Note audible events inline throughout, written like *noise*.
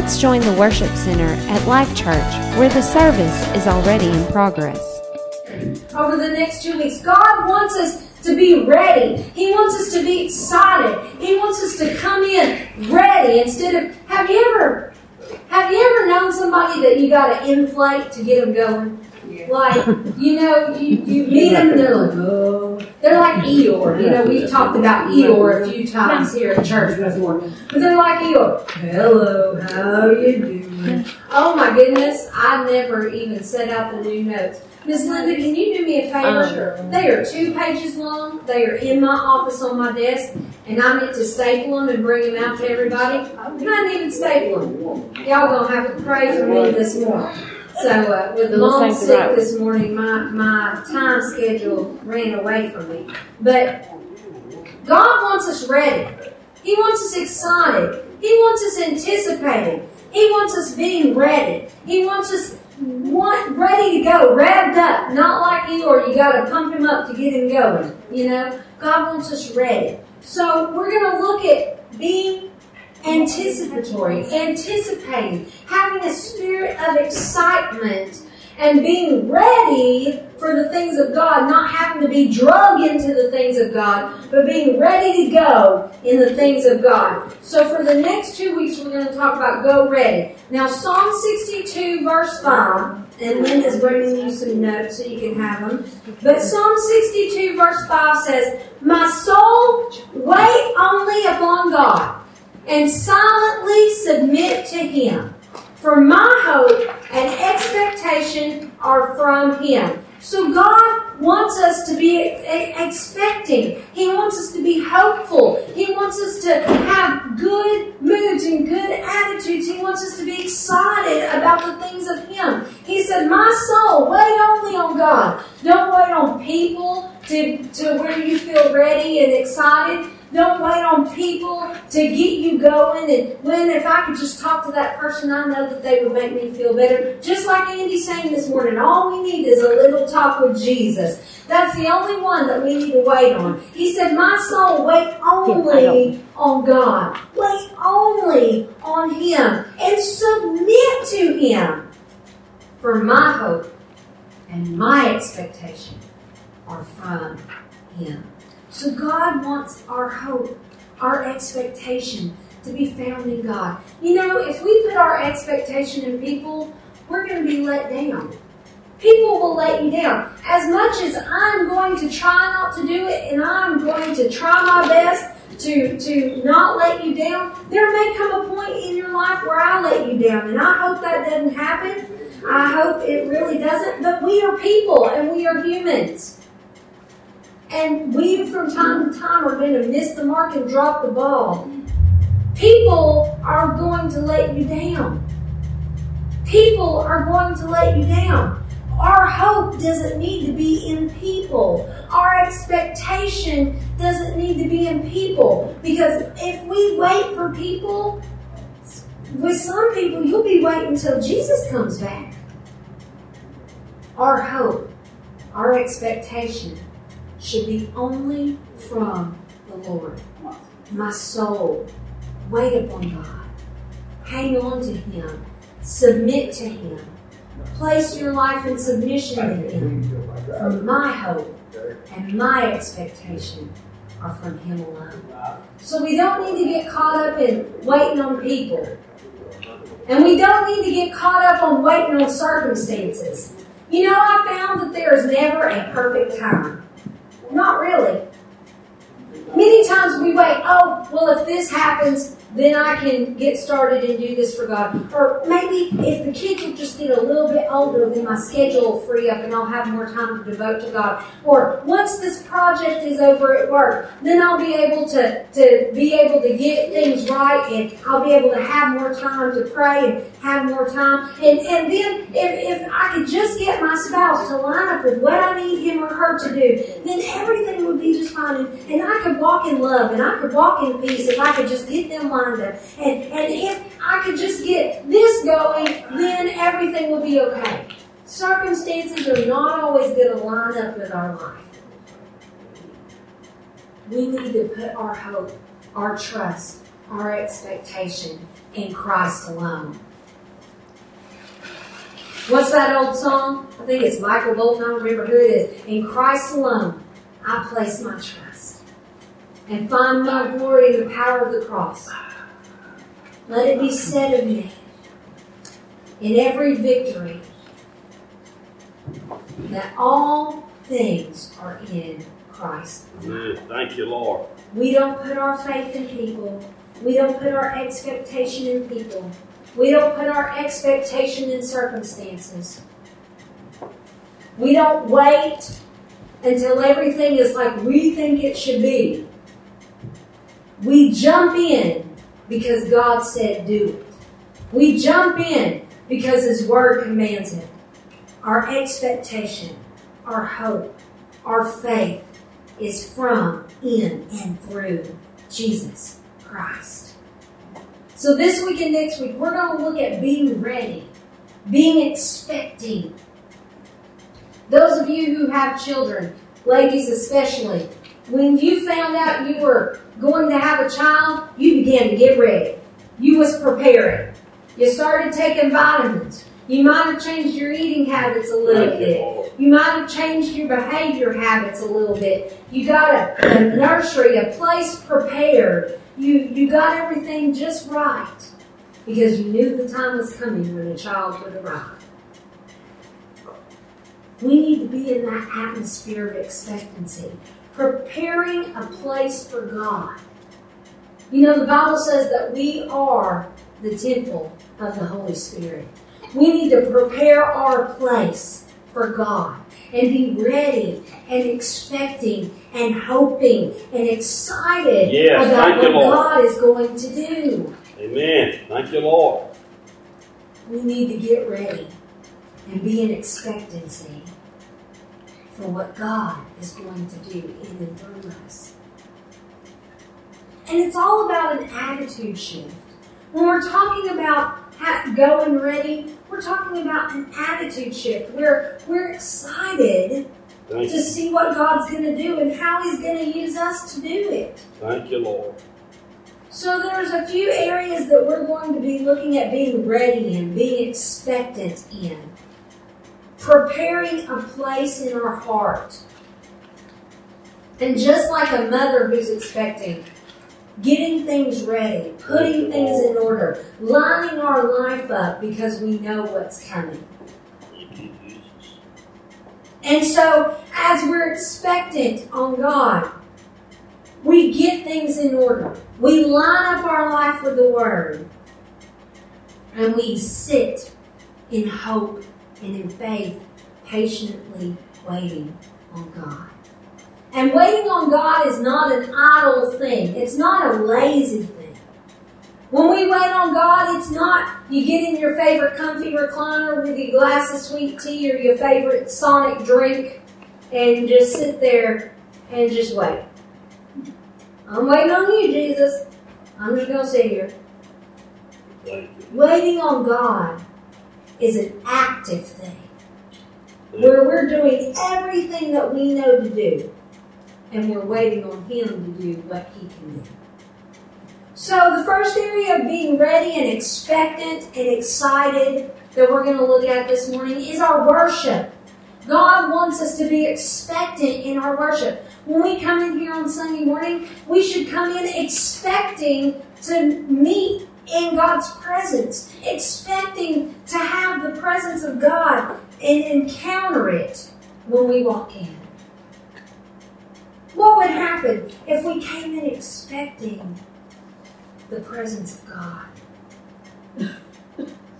Let's join the worship center at Life Church where the service is already in progress. Over the next two weeks, God wants us to be ready. He wants us to be excited. He wants us to come in ready instead of. Have you ever, have you ever known somebody that you got to inflate to get them going? Like, you know, you, you meet them and they're like, oh. They're like Eeyore. You know, we've talked about Eeyore a few times here at church before. But they're like Eeyore. Hello, how you doing? Oh my goodness, I never even set out the new notes. Miss Linda, can you do me a favor? Um, they are two pages long. They are in my office on my desk, and I need to staple them and bring them out to everybody. I didn't even staple them. Y'all gonna have to pray for me this morning. So uh, with mom sick this morning, my my time schedule ran away from me. But God wants us ready. He wants us excited. He wants us anticipating. He wants us being ready. He wants us want, ready to go, revved up, not like Eeyore you got to pump him up to get him going. You know, God wants us ready. So we're going to look at being anticipatory, anticipating, having a spirit of excitement and being ready for the things of God, not having to be drug into the things of God, but being ready to go in the things of God. So for the next two weeks, we're going to talk about go ready. Now, Psalm 62, verse 5, and Linda's bringing you some notes so you can have them. But Psalm 62, verse 5 says, My soul, wait only upon God and silently submit to Him. For my hope and expectation are from Him. So God wants us to be expecting. He wants us to be hopeful. He wants us to have good moods and good attitudes. He wants us to be excited about the things of Him. He said, My soul, wait only on God. Don't wait on people to, to where you feel ready and excited. Don't wait on people to get you going. And when, if I could just talk to that person, I know that they would make me feel better. Just like Andy saying this morning, all we need is a little talk with Jesus. That's the only one that we need to wait on. He said, My soul, wait only on God. Wait only on Him and submit to Him. For my hope and my expectation are from Him. So God wants our hope, our expectation to be found in God. You know, if we put our expectation in people, we're going to be let down. People will let you down. As much as I'm going to try not to do it and I'm going to try my best to, to not let you down, there may come a point in your life where I let you down. And I hope that doesn't happen. I hope it really doesn't. But we are people and we are humans. And we, from time to time, are going to miss the mark and drop the ball. People are going to let you down. People are going to let you down. Our hope doesn't need to be in people. Our expectation doesn't need to be in people. Because if we wait for people, with some people, you'll be waiting until Jesus comes back. Our hope, our expectation should be only from the Lord. My soul, wait upon God. Hang on to Him. Submit to Him. Place your life in submission to Him. For my hope and my expectation are from Him alone. So we don't need to get caught up in waiting on people. And we don't need to get caught up on waiting on circumstances. You know, I found that there is never a perfect time. Not really. Many times we wait, oh, well, if this happens, then I can get started and do this for God. Or maybe if the kids will just get a little bit older, then my schedule will free up and I'll have more time to devote to God. Or once this project is over at work, then I'll be able to, to be able to get things right and I'll be able to have more time to pray and have more time. And, and then if, if I could just get my spouse to line up with what I need him or her to do, then everything would be just fine. And, and I could walk in love and I could walk in peace if I could just get them and, and if I could just get this going, then everything will be okay. Circumstances are not always going to line up with our life. We need to put our hope, our trust, our expectation in Christ alone. What's that old song? I think it's Michael Bolton. I don't remember who it is. In Christ alone, I place my trust and find my glory in the power of the cross. Let it be said of me in every victory that all things are in Christ. Amen. Thank you, Lord. We don't put our faith in people. We don't put our expectation in people. We don't put our expectation in circumstances. We don't wait until everything is like we think it should be. We jump in because God said do it. We jump in because His Word commands it. Our expectation, our hope, our faith is from, in, and through Jesus Christ. So this week and next week, we're going to look at being ready, being expecting. Those of you who have children, ladies especially, when you found out you were going to have a child, you began to get ready. You was preparing. You started taking vitamins. You might have changed your eating habits a little bit. You might have changed your behavior habits a little bit. You got a, a nursery, a place prepared. You you got everything just right because you knew the time was coming when a child would arrive. We need to be in that atmosphere of expectancy, preparing a place for God. You know, the Bible says that we are the temple of the Holy Spirit. We need to prepare our place for God and be ready and expecting and hoping and excited Yes, about what God is going to do. Amen. Thank you, Lord. We need to get ready and be in expectancy for what God is going to do in and through us. And it's all about an attitude shift. When we're talking about going ready, we're talking about an attitude shift. We're, we're excited Thank to you. see what God's going to do and how He's going to use us to do it. Thank you, Lord. So there's a few areas that we're going to be looking at being ready in, being expectant in, preparing a place in our heart. And just like a mother who's expecting, getting things ready, putting things in order, lining our life up because we know what's coming. Thank you, Jesus. And so, as we're expectant on God, we get things in order. We line up our life with the Word. And we sit in hope and in faith, patiently waiting on God. And waiting on God is not an idle thing, it's not a lazy thing. When we wait on God, it's not you get in your favorite comfy recliner with your glass of sweet tea or your favorite Sonic drink and just sit there and just wait. I'm waiting on you, Jesus. I'm just going to sit here. Waiting on God is an active thing where we're doing everything that we know to do and we're waiting on Him to do what He can do. So, the first area of being ready and expectant and excited that we're going to look at this morning is our worship. God wants us to be expectant in our worship. When we come in here on Sunday morning, we should come in expecting to meet in God's presence, expecting to have the presence of God and encounter it when we walk in. What would happen if we came in expecting the presence of God? *laughs*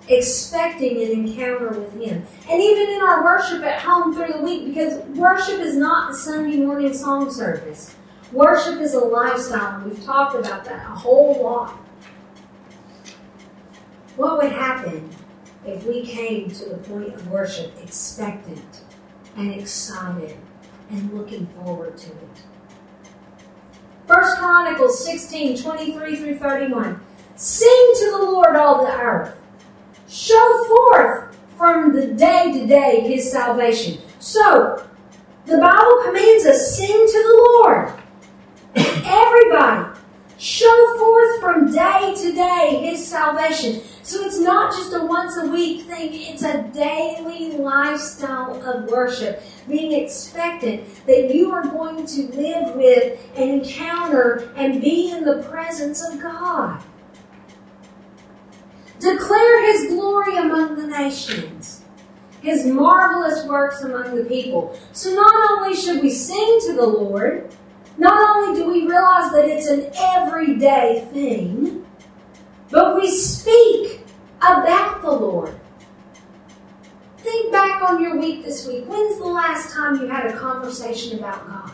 expecting an encounter with Him. And even in our worship at home through the week, because worship is not the Sunday morning song service. Worship is a lifestyle, and we've talked about that a whole lot. What would happen if we came to the point of worship expectant and excited and looking forward to it? First Chronicles 16, 23 through 31. Sing to the Lord all the earth. Show forth from the day to day his salvation. So, the Bible commands us sing to the Lord. Everybody, show forth from day just a once a week thing. It's a daily lifestyle of worship. Being expectant that you are going to live with and encounter and be in the presence of God. Declare His glory among the nations. His marvelous works among the people. So not only should we sing to the Lord, not only do we realize that it's an everyday thing, but we speak about the Lord. Think back on your week this week. When's the last time you had a conversation about God?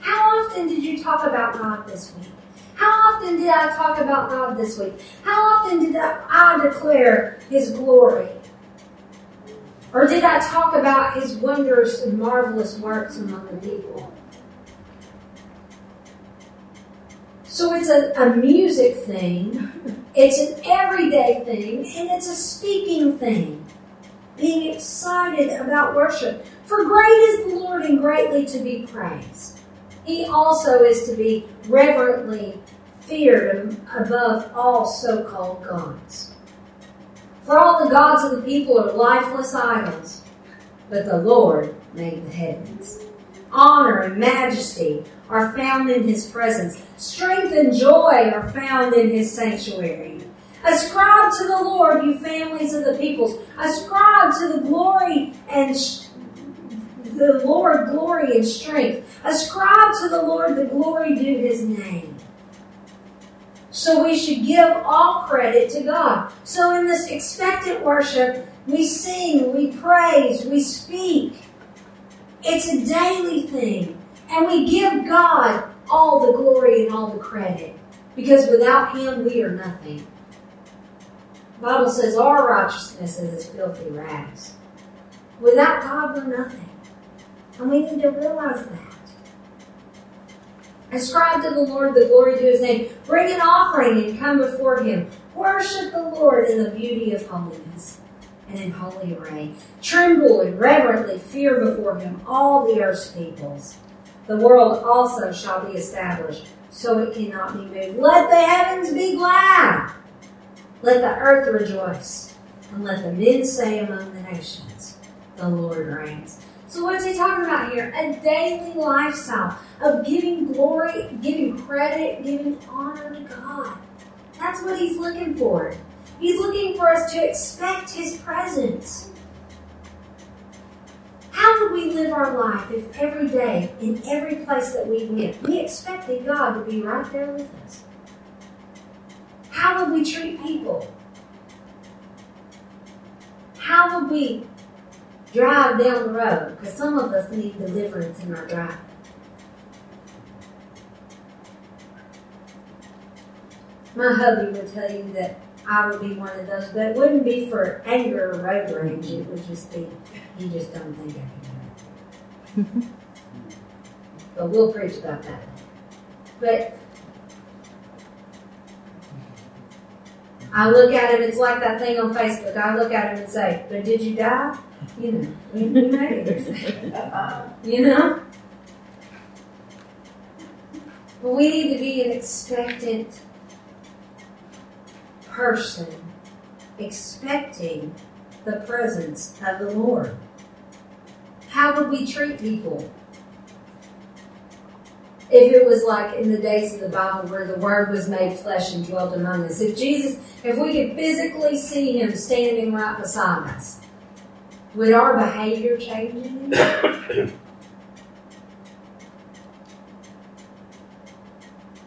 How often did you talk about God this week? How often did I talk about God this week? How often did I declare His glory? Or did I talk about His wondrous and marvelous works among the people? So it's a, a music thing, it's an everyday thing, and it's a speaking thing. Being excited about worship. For great is the Lord and greatly to be praised. He also is to be reverently feared above all so called gods. For all the gods of the people are lifeless idols, but the Lord made the heavens. Honor and majesty are found in his presence. Strength and joy are found in his sanctuary. Ascribe to the Lord, you families of the peoples. Ascribe to the glory and sh- the Lord glory and strength. Ascribe to the Lord the glory due his name. So we should give all credit to God. So in this expectant worship, we sing, we praise, we speak. It's a daily thing. And we give God all the glory and all the credit. Because without Him, we are nothing. The Bible says our righteousness is as filthy rags. Without God, we're nothing. And we need to realize that. Ascribe to the Lord the glory to his name. Bring an offering and come before him. Worship the Lord in the beauty of holiness and in holy array. Tremble and reverently fear before him all the earth's peoples. The world also shall be established, so it cannot be moved. Let the heavens be glad. Let the earth rejoice. And let the men say among the nations, the Lord reigns. So what is he talking about here? A daily lifestyle of giving glory, giving credit, giving honor to God. That's what he's looking for. He's looking for us to expect his presence. How would we live our life if every day, in every place that we went, we expected God to be right there with us? How would we treat people? How would we drive down the road because some of us need deliverance in our drive. My hubby would tell you that I would be one of those, but it wouldn't be for anger or road rage. It would just be, you just don't think I can do it. *laughs* but we'll preach about that. But I look at him, it's like that thing on Facebook. I look at him and say, But did you die? You know, *laughs* made it. Uh-uh, you know? But we need to be an expectant person, expecting the presence of the Lord. How would we treat people? If it was like in the days of the Bible where the Word was made flesh and dwelt among us. If Jesus, if we could physically see Him standing right beside us, would our behavior change *coughs*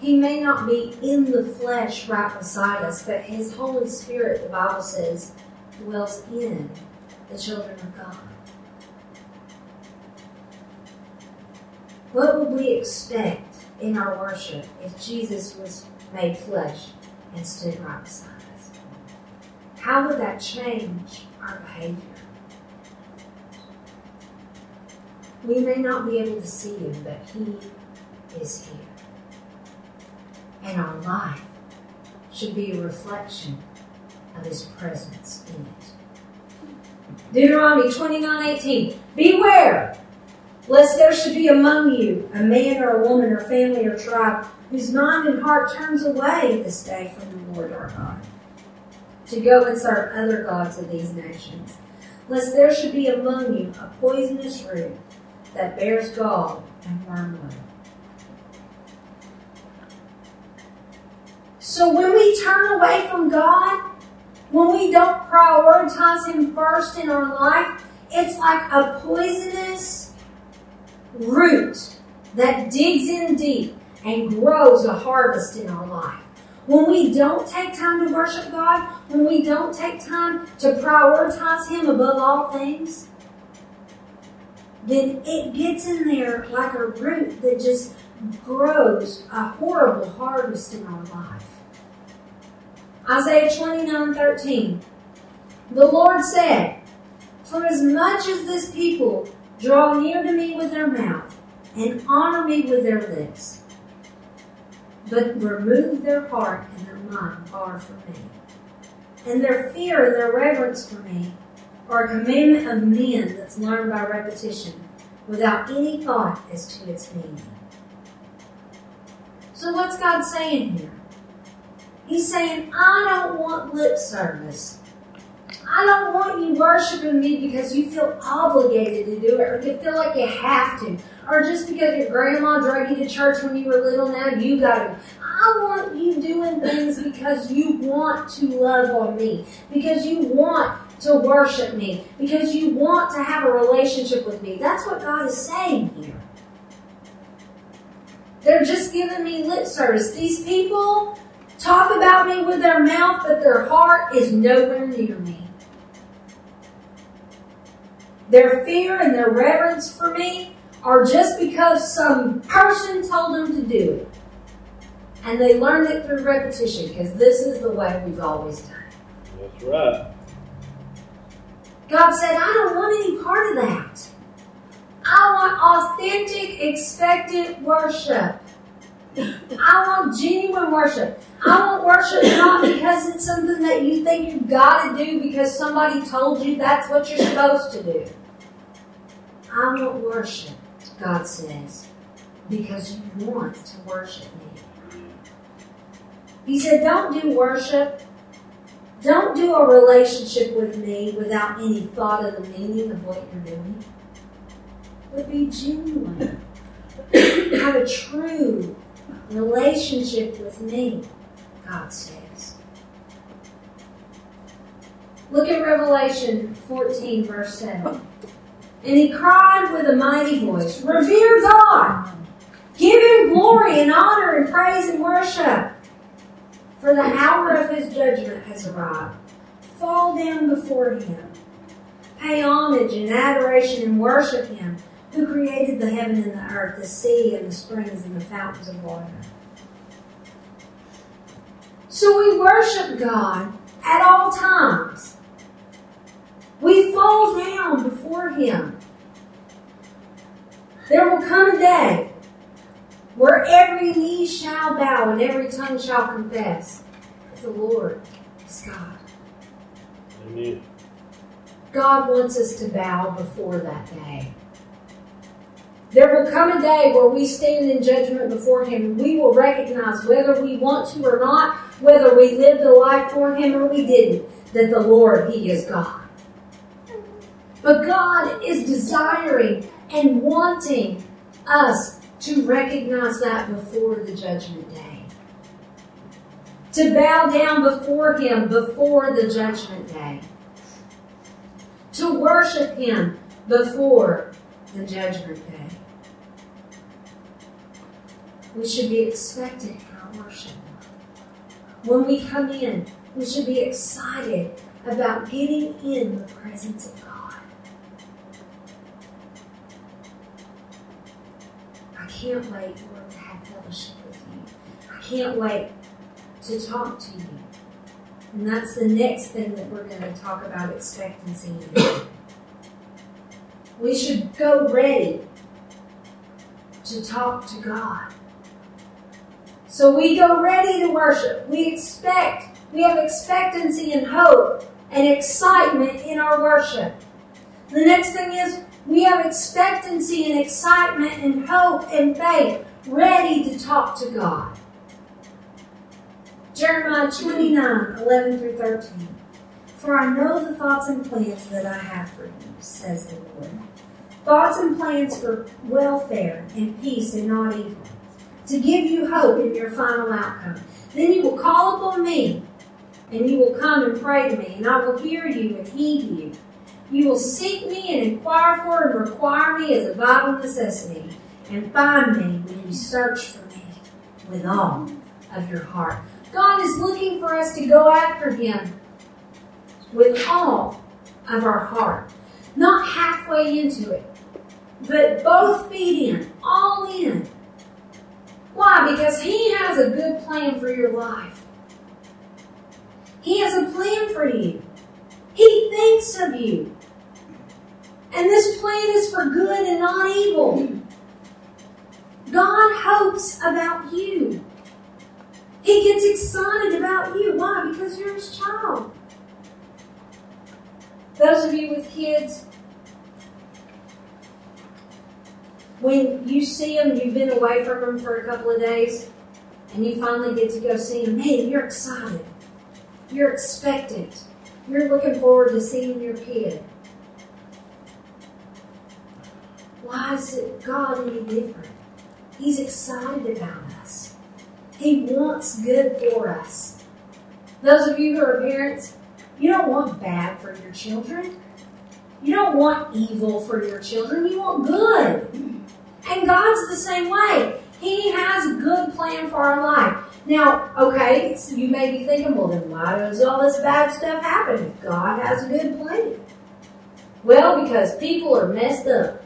He may not be in the flesh right beside us, but His Holy Spirit, the Bible says, dwells in the children of God. What would we expect in our worship if Jesus was made flesh and stood right beside us? How would that change our behavior? We may not be able to see him, but he is here. And our life should be a reflection of his presence in it. Deuteronomy 29 18. Beware, lest there should be among you a man or a woman or family or tribe whose mind and heart turns away this day from the Lord our God. to go and serve other gods of these nations, lest there should be among you a poisonous root that bears gall and wormwood. So when we turn away from God, when we don't prioritize Him first in our life, it's like a poisonous root that digs in deep and grows a harvest in our life. When we don't take time to worship God, when we don't take time to prioritize Him above all things, then it gets in there like a root that just grows a horrible harvest in our life. Isaiah 29 13. The Lord said, For as much as this people draw near to me with their mouth and honor me with their lips, but remove their heart and their mind far from me, and their fear and their reverence for me are a commandment of men that's learned by repetition without any thought as to its meaning. So, what's God saying here? He's saying, I don't want lip service. I don't want you worshiping me because you feel obligated to do it or you feel like you have to. Or just because your grandma dragged you to church when you were little, now you gotta. I want you doing things because you want to love on me, because you want to worship me, because you want to have a relationship with me. That's what God is saying here. They're just giving me lip service. These people talk about me with their mouth, but their heart is nowhere near me. Their fear and their reverence for me are just because some person told them to do it. And they learned it through repetition because this is the way we've always done it. That's right. God said, I don't want any part of that. I want authentic, expectant worship. I want genuine worship. I want worship not because it's something that you think you've got to do because somebody told you that's what you're supposed to do. I want worship, God says, because you want to worship me. He said, don't do worship. Don't do a relationship with me without any thought of the meaning of what you're doing. But be genuine. Have a true relationship with me, God says. Look at Revelation 14, verse 7. And he cried with a mighty voice, Revere God! Give him glory and honor and praise and worship! For the hour of his judgment has arrived. Fall down before him. Pay homage and adoration and worship him who created the heaven and the earth, the sea and the springs and the fountains of water. So we worship God at all times. We fall down before Him. There will come a day where every knee shall bow and every tongue shall confess that the Lord is God. Amen. God wants us to bow before that day. There will come a day where we stand in judgment before Him and we will recognize whether we want to or not, whether we lived a life for Him or we didn't, that the Lord, He is God. But God is desiring and wanting us to recognize that before the judgment day. To bow down before Him before the judgment day. To worship Him before the judgment day. We should be expectant in our worship. When we come in, we should be excited about getting in the presence of God. I can't wait, Lord, to have fellowship with you. I can't wait to talk to you. And that's the next thing that we're going to talk about expectancy. We should go ready to talk to God. So we go ready to worship. We expect, we have expectancy and hope and excitement in our worship. The next thing is we have expectancy and excitement and hope and faith ready to talk to God. Jeremiah 29 11 through 13. For I know the thoughts and plans that I have for you, says the Lord. Thoughts and plans for welfare and peace and not evil, to give you hope in your final outcome. Then you will call upon me, and you will come and pray to me, and I will hear you and heed you. You will seek me and inquire for and require me as a vital necessity, and find me when you search for me with all of your heart. God is looking for us to go after Him with all of our heart, not halfway into it, but both feet in, all in. Why? Because He has a good plan for your life. He has a plan for you. He thinks of you. And this plan is for good and not evil. God hopes about you. He gets excited about you. Why? Because you're his child. Those of you with kids, when you see them, you've been away from them for a couple of days, and you finally get to go see them, man, you're excited. You're expectant. You're looking forward to seeing your kid. Why is it God any different? He's excited about us. He wants good for us. Those of you who are parents, you don't want bad for your children. You don't want evil for your children. You want good. And God's the same way. He has a good plan for our life. Now, okay, so you may be thinking, well, then why does all this bad stuff happen if God has a good plan? Well, because people are messed up.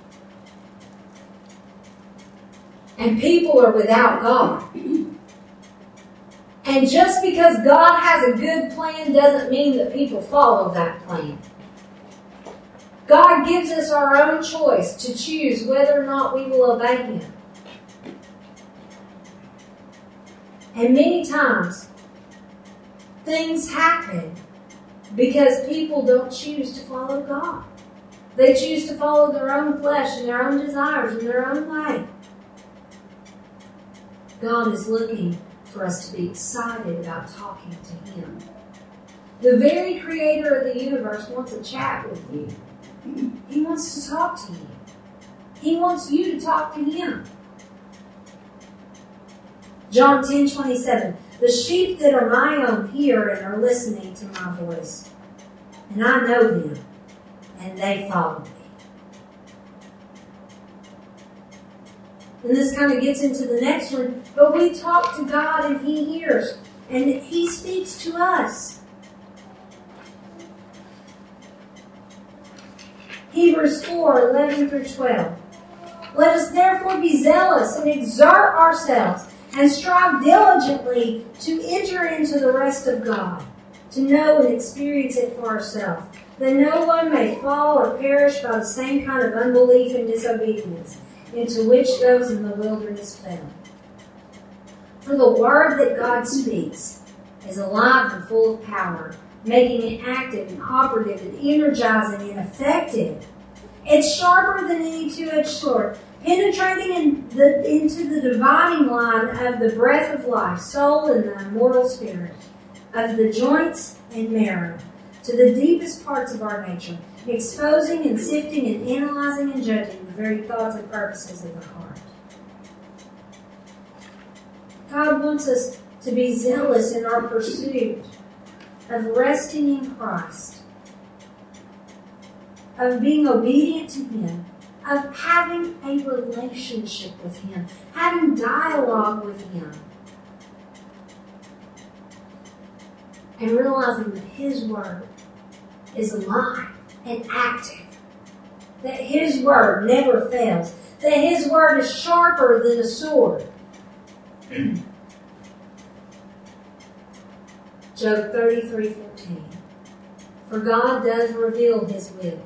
And people are without God. And just because God has a good plan doesn't mean that people follow that plan. God gives us our own choice to choose whether or not we will obey Him. And many times, things happen because people don't choose to follow God. They choose to follow their own flesh and their own desires and their own way. God is looking for us to be excited about talking to Him. The very creator of the universe wants a chat with you. He wants to talk to you. He wants you to talk to Him. John 10 27. The sheep that are my own hear and are listening to my voice. And I know them, and they follow me. And this kind of gets into the next one. But we talk to God and He hears. And He speaks to us. Hebrews 4 11 through 12. Let us therefore be zealous and exert ourselves and strive diligently to enter into the rest of God, to know and experience it for ourselves, that no one may fall or perish by the same kind of unbelief and disobedience into which those in the wilderness fell. For the word that God speaks is alive and full of power, making it active and operative and energizing and effective. It's sharper than any two-edged sword, penetrating in the, into the dividing line of the breath of life, soul, and the immortal spirit, of the joints and marrow, to the deepest parts of our nature, exposing and sifting and analyzing and judging the very thoughts and purposes of the heart. God wants us to be zealous in our pursuit of resting in Christ, of being obedient to Him, of having a relationship with Him, having dialogue with Him, and realizing that His Word is alive and active, that His Word never fails, that His Word is sharper than a sword. *clears throat* Job 33:14. For God does reveal His will,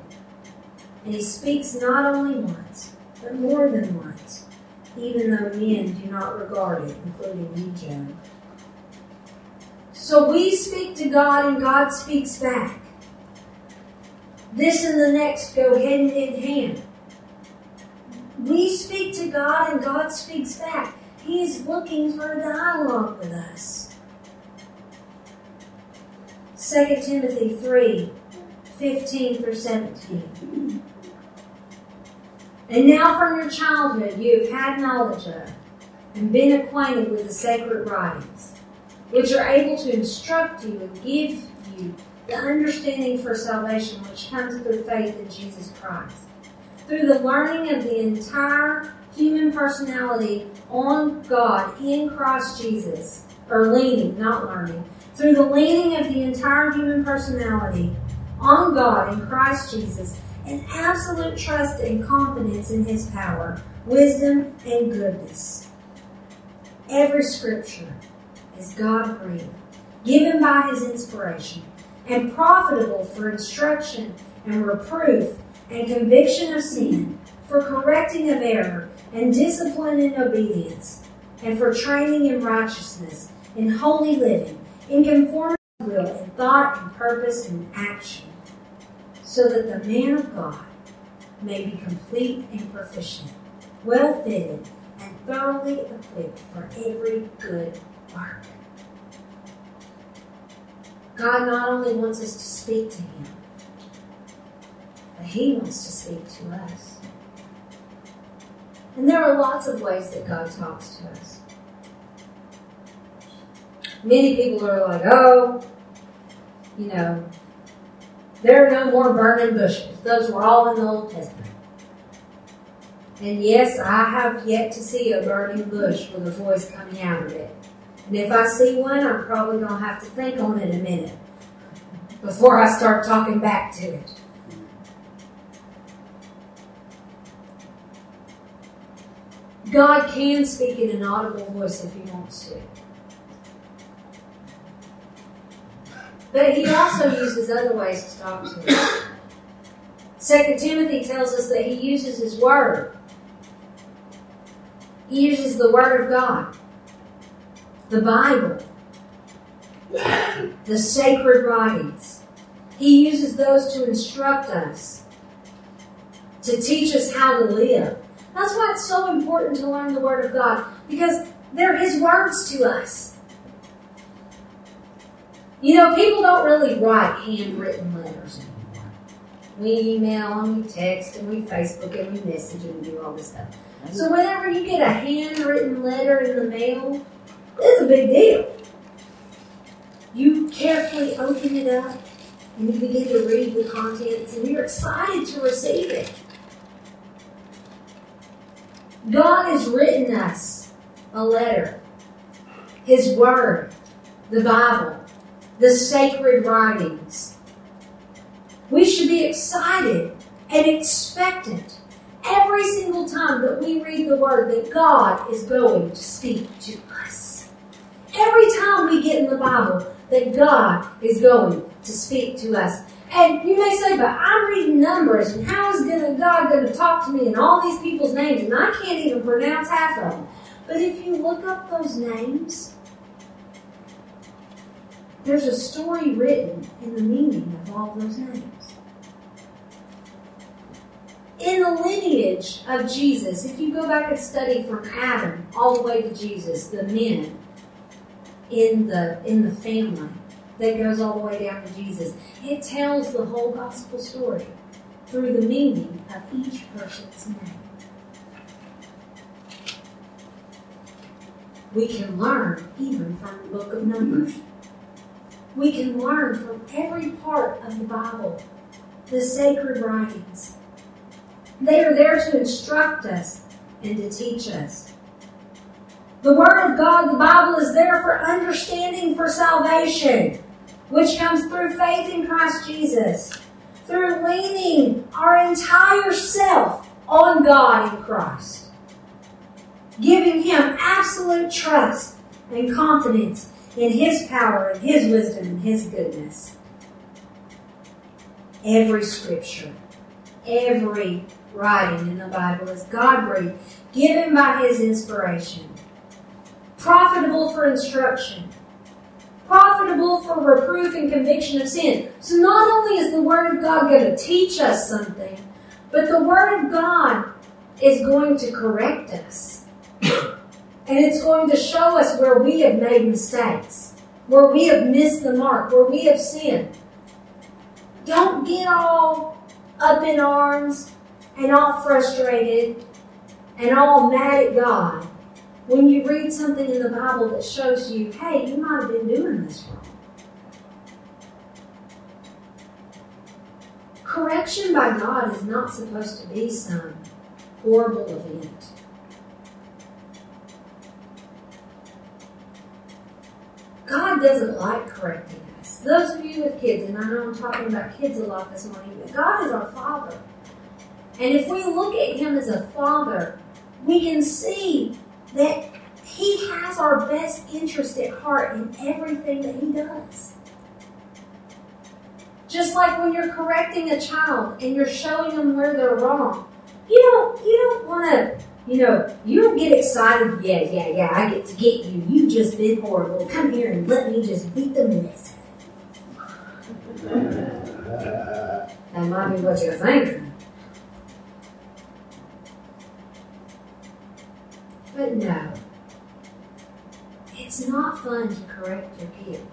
and He speaks not only once, but more than once, even though men do not regard it, including you, Job. So we speak to God, and God speaks back. This and the next go hand in hand. We speak to God, and God speaks back. He is looking for a dialogue with us. 2 Timothy 3 15 through 17. And now from your childhood you have had knowledge of and been acquainted with the sacred writings, which are able to instruct you and give you the understanding for salvation which comes through faith in Jesus Christ. Through the learning of the entire human personality on God in Christ Jesus, or leaning, not learning, through the leaning of the entire human personality on God in Christ Jesus, and absolute trust and confidence in His power, wisdom, and goodness. Every scripture is God breathed, given by His inspiration, and profitable for instruction and reproof and conviction of sin, for correcting of error and discipline in obedience, and for training in righteousness, in holy living, in conformity to will, thought and purpose and action, so that the man of God may be complete and proficient, well fitted, and thoroughly equipped for every good work. God not only wants us to speak to Him, but He wants to speak to us. And there are lots of ways that God talks to us. Many people are like, oh, you know, there are no more burning bushes. Those were all in the Old Testament. And yes, I have yet to see a burning bush with a voice coming out of it. And if I see one, I'm probably going to have to think on it a minute before I start talking back to it. God can speak in an audible voice if He wants to. But He also uses other ways to talk to us. Second Timothy tells us that He uses His Word. He uses the Word of God, the Bible, the sacred writings. He uses those to instruct us, to teach us how to live. That's why it's so important to learn the Word of God, because they're His words to us. You know, people don't really write handwritten letters anymore. We email and we text and we Facebook and we message and we do all this stuff. So whenever you get a handwritten letter in the mail, it's a big deal. You carefully open it up and you begin to read the contents and you're excited to receive it. God has written us a letter, His Word, the Bible, the sacred writings. We should be excited and expectant every single time that we read the Word that God is going to speak to us. Every time we get in the Bible that God is going to speak to us. And you may say, but I'm reading numbers, and how is God going to talk to me in all these people's names, and I can't even pronounce half of them. But if you look up those names, there's a story written in the meaning of all those names. In the lineage of Jesus, if you go back and study from Adam all the way to Jesus, the men in the in the family, that goes all the way down to Jesus. It tells the whole gospel story through the meaning of each person's name. We can learn even from the book of Numbers. We can learn from every part of the Bible, the sacred writings. They are there to instruct us and to teach us. The Word of God, the Bible, is there for understanding for salvation, which comes through faith in Christ Jesus, through leaning our entire self on God in Christ, giving Him absolute trust and confidence in His power and His wisdom and His goodness. Every scripture, every writing in the Bible is God breathed, given by His inspiration profitable for instruction, profitable for reproof and conviction of sin. So not only is the Word of God going to teach us something, but the Word of God is going to correct us. And it's going to show us where we have made mistakes. where we have missed the mark, where we have sinned. Don't get all up in arms and all frustrated and all mad at God when you read something in the Bible that shows you, hey, you might have been doing this wrong. Correction by God is not supposed to be some horrible event. God doesn't like correcting us. Those of you with kids, and I know I'm talking about kids a lot this morning, but God is our Father. And if we look at Him as a Father, we can see that He has our best interest at heart in everything that He does. Just like when you're correcting a child and you're showing them where they're wrong, you don't you don't want to you know you don't get excited. Yeah, yeah, yeah. I get to get you. You've just been horrible. Come here and let me just beat the mess. That might be what you're thinking. But no, it's not fun to correct your kid.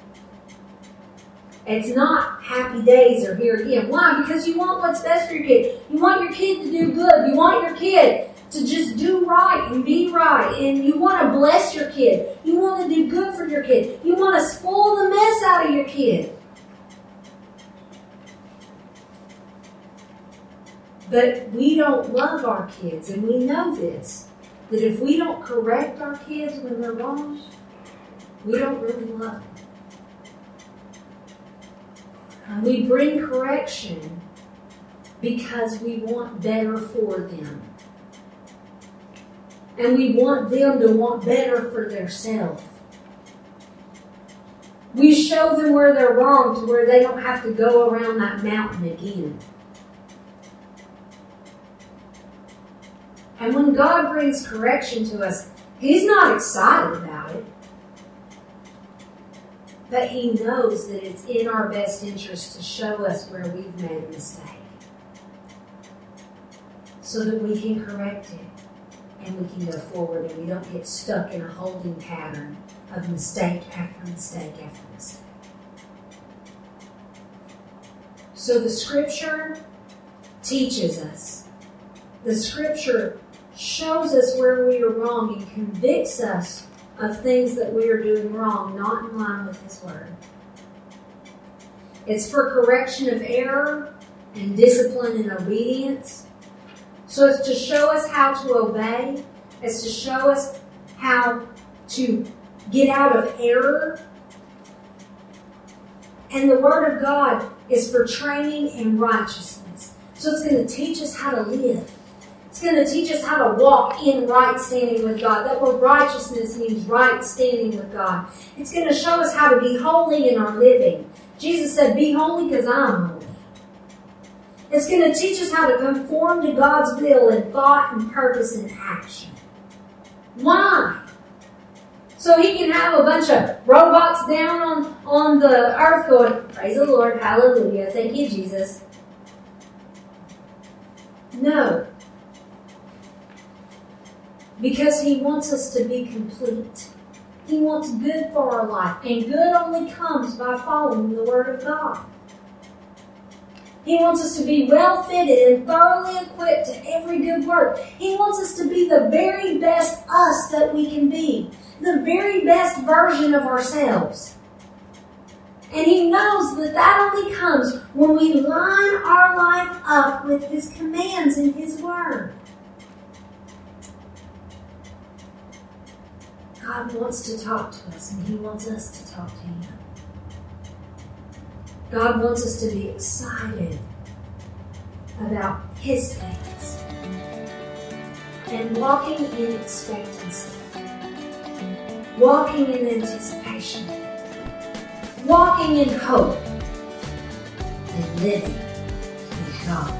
It's not happy days are here again. Why? Because you want what's best for your kid. You want your kid to do good. You want your kid to just do right and be right. And you want to bless your kid. You want to do good for your kid. You want to spoil the mess out of your kid. But we don't love our kids, and we know this that if we don't correct our kids when they're wrong, we don't really love them. And we bring correction because we want better for them. And we want them to want better for themselves. We show them where they're wrong to where they don't have to go around that mountain again. And when God brings correction to us, He's not excited about it. But He knows that it's in our best interest to show us where we've made a mistake. So that we can correct it and we can go forward and we don't get stuck in a holding pattern of mistake after mistake after mistake. So the scripture teaches us. The scripture shows us where we are wrong and convicts us of things that we are doing wrong, not in line with His Word. It's for correction of error and discipline and obedience. So it's to show us how to obey. It's to show us how to get out of error. And the Word of God is for training in righteousness. So it's going to teach us how to live. It's going to teach us how to walk in right standing with God. That word righteousness means right standing with God. It's going to show us how to be holy in our living. Jesus said, Be holy because I'm holy. It's going to teach us how to conform to God's will in thought and purpose and action. Why? So he can have a bunch of robots down on, on the earth going, Praise the Lord, hallelujah, thank you, Jesus. No. Because he wants us to be complete. He wants good for our life, and good only comes by following the Word of God. He wants us to be well fitted and thoroughly equipped to every good work. He wants us to be the very best us that we can be, the very best version of ourselves. And He knows that that only comes when we line our life up with His commands and His Word. God wants to talk to us, and He wants us to talk to Him. God wants us to be excited about His things and walking in expectancy, walking in anticipation, walking in hope, and living in God.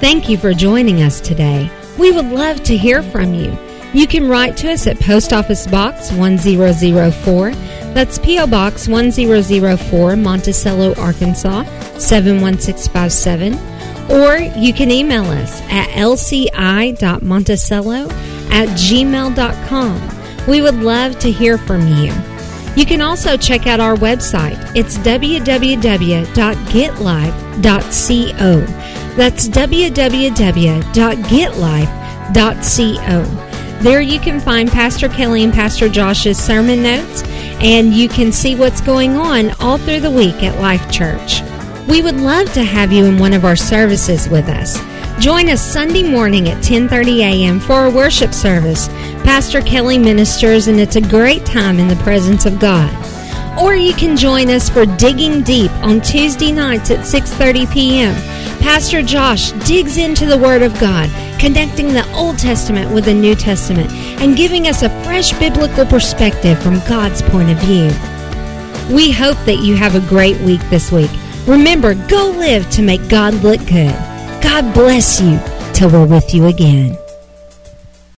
Thank you for joining us today. We would love to hear from you. You can write to us at Post Office Box 1004. That's P.O. Box 1004, Monticello, Arkansas 71657. Or you can email us at lci.monticello at gmail.com. We would love to hear from you. You can also check out our website. It's www.getlife.co. That's www.getlife.co. There you can find Pastor Kelly and Pastor Josh's sermon notes, and you can see what's going on all through the week at Life Church. We would love to have you in one of our services with us. Join us Sunday morning at 10:30 a.m. for a worship service. Pastor Kelly ministers and it's a great time in the presence of God. Or you can join us for Digging Deep on Tuesday nights at 6:30 p.m. Pastor Josh digs into the word of God, connecting the Old Testament with the New Testament and giving us a fresh biblical perspective from God's point of view. We hope that you have a great week this week. Remember, go live to make God look good. God bless you till we're with you again.